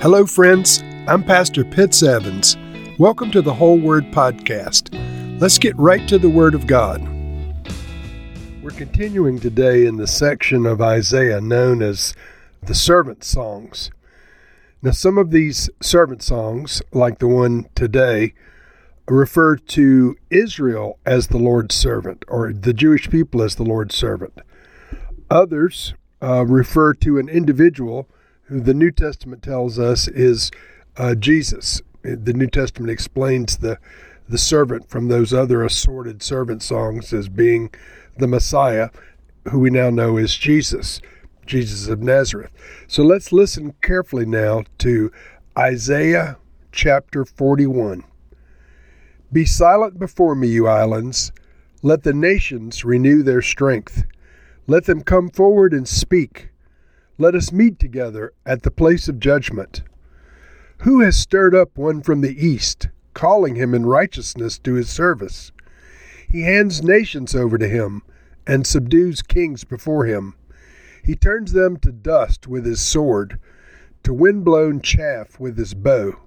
Hello, friends. I'm Pastor Pitts Evans. Welcome to the Whole Word Podcast. Let's get right to the Word of God. We're continuing today in the section of Isaiah known as the servant songs. Now, some of these servant songs, like the one today, refer to Israel as the Lord's servant or the Jewish people as the Lord's servant. Others uh, refer to an individual who the New Testament tells us is uh, Jesus. The New Testament explains the the servant from those other assorted servant songs as being the Messiah, who we now know is Jesus, Jesus of Nazareth. So let's listen carefully now to Isaiah chapter 41. Be silent before me, you islands. Let the nations renew their strength. Let them come forward and speak. Let us meet together at the place of judgment. Who has stirred up one from the east, calling him in righteousness to his service? He hands nations over to him and subdues kings before him. He turns them to dust with his sword, to wind blown chaff with his bow.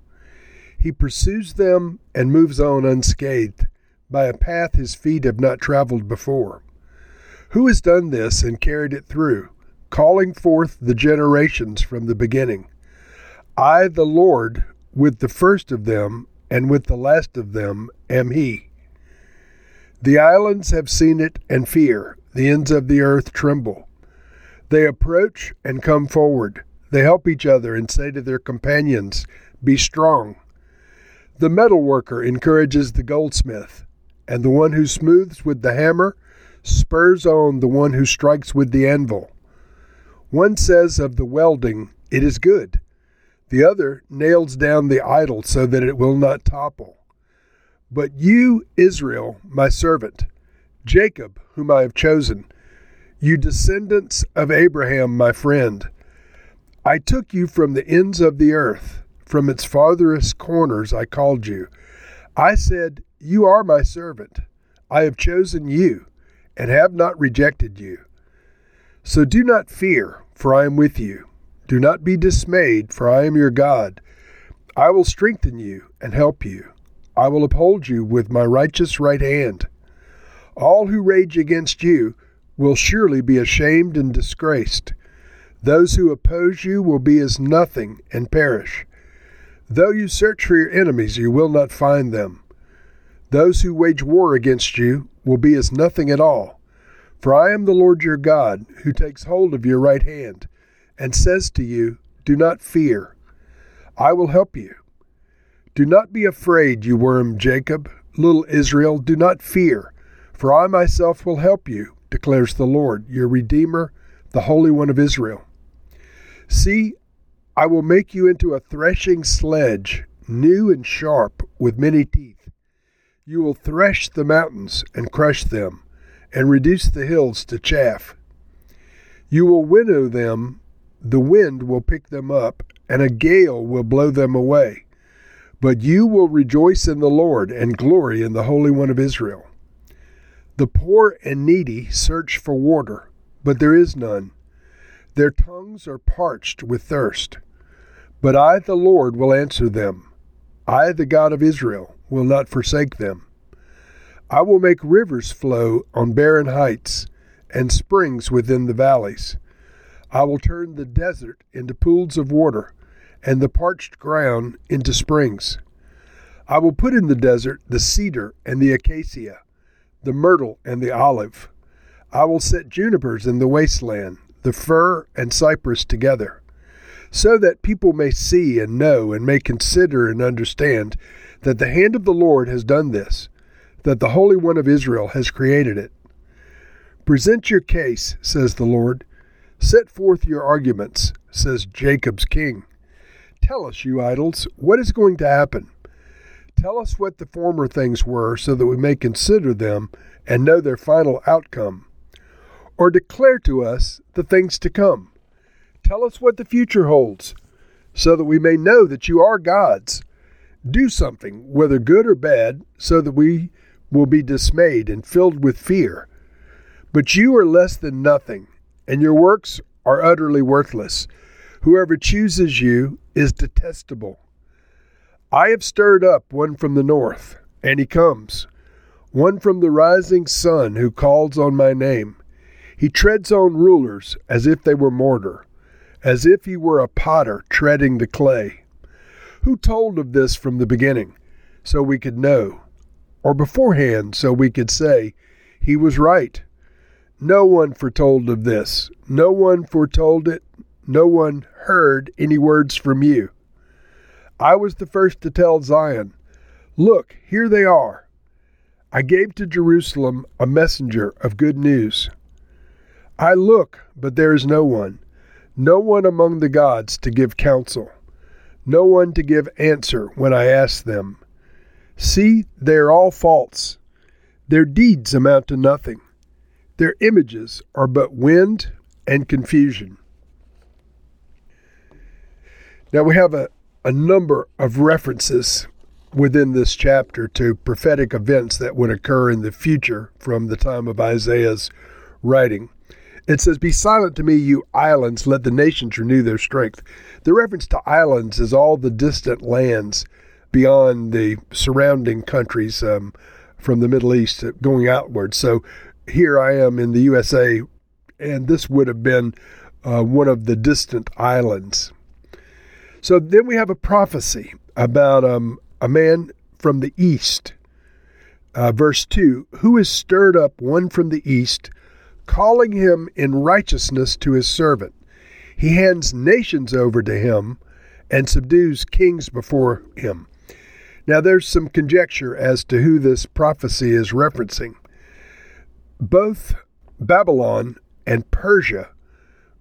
He pursues them and moves on unscathed, by a path his feet have not traveled before. Who has done this and carried it through? Calling forth the generations from the beginning. I, the Lord, with the first of them and with the last of them, am He. The islands have seen it and fear, the ends of the earth tremble. They approach and come forward. They help each other and say to their companions, Be strong. The metal worker encourages the goldsmith, and the one who smooths with the hammer spurs on the one who strikes with the anvil. One says of the welding, It is good. The other nails down the idol so that it will not topple. But you, Israel, my servant, Jacob, whom I have chosen, you descendants of Abraham, my friend, I took you from the ends of the earth, from its farthest corners I called you. I said, You are my servant. I have chosen you, and have not rejected you. So do not fear for I am with you. Do not be dismayed, for I am your God. I will strengthen you and help you. I will uphold you with my righteous right hand. All who rage against you will surely be ashamed and disgraced. Those who oppose you will be as nothing and perish. Though you search for your enemies, you will not find them. Those who wage war against you will be as nothing at all. For I am the Lord your God, who takes hold of your right hand, and says to you, Do not fear. I will help you. Do not be afraid, you worm Jacob, little Israel, do not fear, for I myself will help you, declares the Lord, your Redeemer, the Holy One of Israel. See, I will make you into a threshing sledge, new and sharp, with many teeth. You will thresh the mountains and crush them and reduce the hills to chaff. You will winnow them, the wind will pick them up, and a gale will blow them away. But you will rejoice in the Lord and glory in the Holy One of Israel. The poor and needy search for water, but there is none. Their tongues are parched with thirst. But I, the Lord, will answer them. I, the God of Israel, will not forsake them. I will make rivers flow on barren heights and springs within the valleys. I will turn the desert into pools of water and the parched ground into springs. I will put in the desert the cedar and the acacia, the myrtle and the olive. I will set junipers in the wasteland, the fir and cypress together, so that people may see and know and may consider and understand that the hand of the Lord has done this that the Holy One of Israel has created it. Present your case, says the Lord. Set forth your arguments, says Jacob's king. Tell us, you idols, what is going to happen. Tell us what the former things were, so that we may consider them and know their final outcome. Or declare to us the things to come. Tell us what the future holds, so that we may know that you are God's. Do something, whether good or bad, so that we will be dismayed and filled with fear. But you are less than nothing, and your works are utterly worthless. Whoever chooses you is detestable. I have stirred up one from the north, and he comes, one from the rising sun who calls on my name. He treads on rulers as if they were mortar, as if he were a potter treading the clay. Who told of this from the beginning, so we could know, or beforehand, so we could say, He was right? No one foretold of this. No one foretold it. No one heard any words from you. I was the first to tell Zion, Look, here they are. I gave to Jerusalem a messenger of good news. I look, but there is no one, no one among the gods to give counsel, no one to give answer when I ask them. See, they are all false. Their deeds amount to nothing. Their images are but wind and confusion. Now we have a, a number of references within this chapter to prophetic events that would occur in the future from the time of Isaiah's writing. It says, Be silent to me, you islands, let the nations renew their strength. The reference to islands is all the distant lands beyond the surrounding countries um, from the Middle East going outward. So here I am in the USA, and this would have been uh, one of the distant islands. So then we have a prophecy about um, a man from the east. Uh, verse 2 Who has stirred up one from the east, calling him in righteousness to his servant? He hands nations over to him and subdues kings before him. Now, there's some conjecture as to who this prophecy is referencing both Babylon and Persia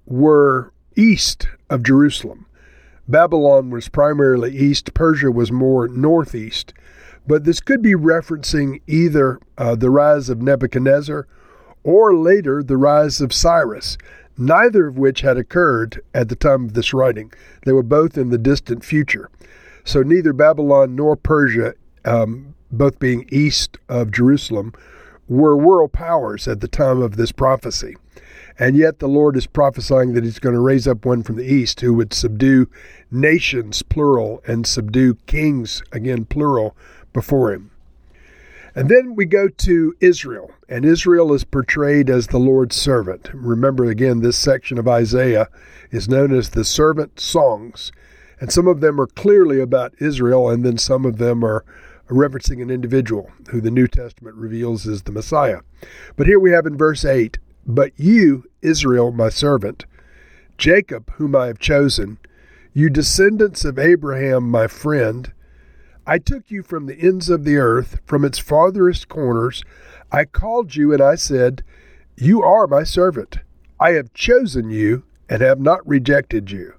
were east of Jerusalem. Babylon was primarily east, Persia was more northeast. But this could be referencing either uh, the rise of Nebuchadnezzar or later the rise of Cyrus, neither of which had occurred at the time of this writing. They were both in the distant future. So neither Babylon nor Persia, um, both being east of Jerusalem, were world powers at the time of this prophecy. And yet the Lord is prophesying that He's going to raise up one from the east who would subdue nations, plural, and subdue kings, again, plural, before Him. And then we go to Israel, and Israel is portrayed as the Lord's servant. Remember, again, this section of Isaiah is known as the servant songs. And some of them are clearly about Israel, and then some of them are referencing an individual who the New Testament reveals is the Messiah. But here we have in verse 8 But you, Israel, my servant, Jacob, whom I have chosen, you descendants of Abraham, my friend, I took you from the ends of the earth, from its farthest corners. I called you, and I said, You are my servant. I have chosen you and have not rejected you.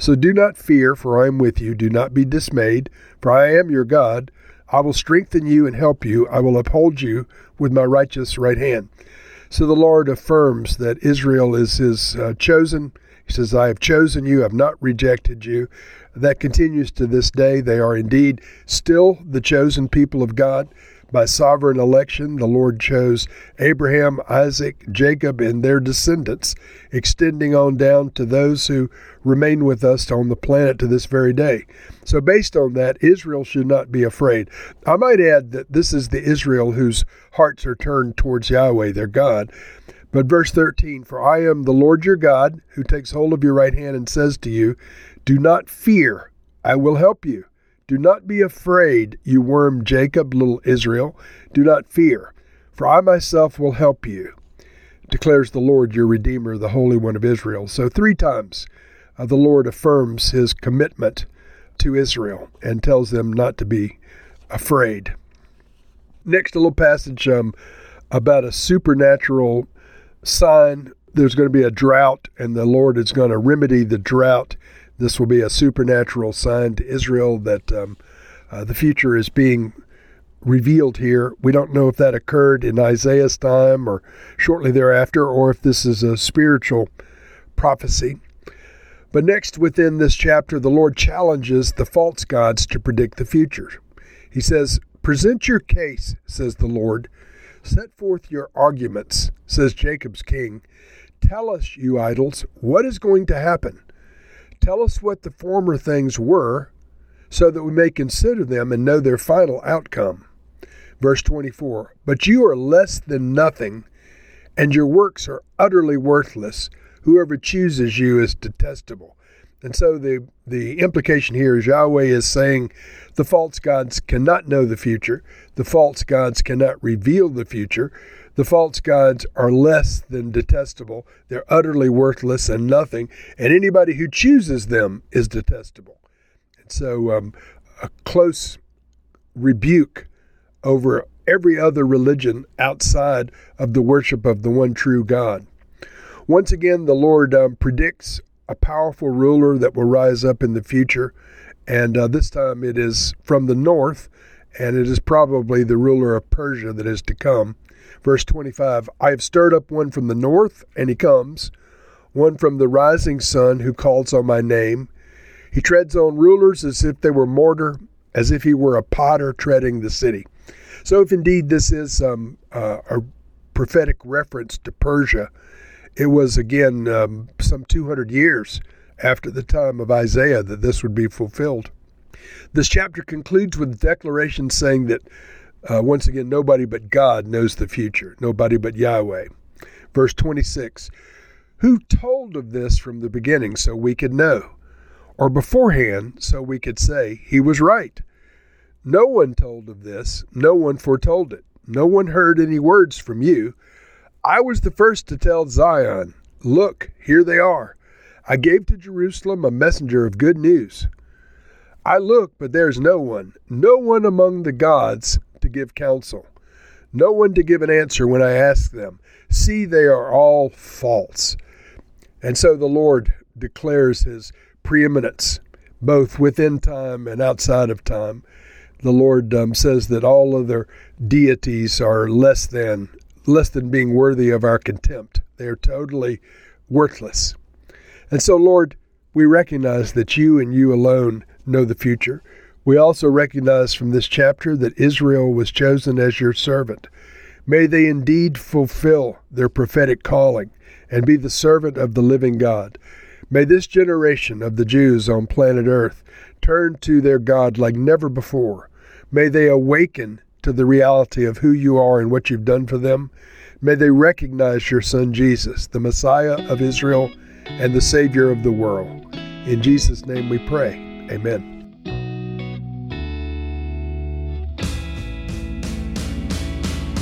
So do not fear, for I am with you. Do not be dismayed, for I am your God. I will strengthen you and help you. I will uphold you with my righteous right hand. So the Lord affirms that Israel is his uh, chosen. He says, I have chosen you, I have not rejected you. That continues to this day. They are indeed still the chosen people of God. By sovereign election, the Lord chose Abraham, Isaac, Jacob, and their descendants, extending on down to those who remain with us on the planet to this very day. So, based on that, Israel should not be afraid. I might add that this is the Israel whose hearts are turned towards Yahweh, their God. But verse 13, For I am the Lord your God, who takes hold of your right hand and says to you, Do not fear, I will help you. Do not be afraid, you worm Jacob, little Israel. Do not fear, for I myself will help you, declares the Lord your Redeemer, the Holy One of Israel. So, three times uh, the Lord affirms his commitment to Israel and tells them not to be afraid. Next, a little passage um, about a supernatural sign. There's going to be a drought, and the Lord is going to remedy the drought this will be a supernatural sign to Israel that um, uh, the future is being revealed here. We don't know if that occurred in Isaiah's time or shortly thereafter, or if this is a spiritual prophecy. But next, within this chapter, the Lord challenges the false gods to predict the future. He says, Present your case, says the Lord. Set forth your arguments, says Jacob's king. Tell us, you idols, what is going to happen. Tell us what the former things were, so that we may consider them and know their final outcome. Verse 24 But you are less than nothing, and your works are utterly worthless. Whoever chooses you is detestable. And so the, the implication here is Yahweh is saying the false gods cannot know the future, the false gods cannot reveal the future, the false gods are less than detestable, they're utterly worthless and nothing, and anybody who chooses them is detestable. And so um, a close rebuke over every other religion outside of the worship of the one true God. Once again, the Lord um, predicts a powerful ruler that will rise up in the future. And uh, this time it is from the north, and it is probably the ruler of Persia that is to come. Verse 25 I have stirred up one from the north, and he comes, one from the rising sun who calls on my name. He treads on rulers as if they were mortar, as if he were a potter treading the city. So, if indeed this is um, uh, a prophetic reference to Persia, it was again um, some 200 years after the time of Isaiah that this would be fulfilled. This chapter concludes with a declaration saying that uh, once again, nobody but God knows the future, nobody but Yahweh. Verse 26 Who told of this from the beginning so we could know? Or beforehand so we could say, He was right? No one told of this, no one foretold it, no one heard any words from you I was the first to tell Zion, Look, here they are. I gave to Jerusalem a messenger of good news. I look, but there is no one, no one among the gods to give counsel, no one to give an answer when I ask them. See, they are all false. And so the Lord declares his preeminence, both within time and outside of time. The Lord um, says that all other deities are less than less than being worthy of our contempt. They are totally worthless. And so, Lord, we recognize that you and you alone know the future. We also recognize from this chapter that Israel was chosen as your servant. May they indeed fulfill their prophetic calling and be the servant of the living God. May this generation of the Jews on planet Earth turn to their God like never before. May they awaken to the reality of who you are and what you've done for them. May they recognize your Son Jesus, the Messiah of Israel and the Savior of the world. In Jesus' name we pray. Amen.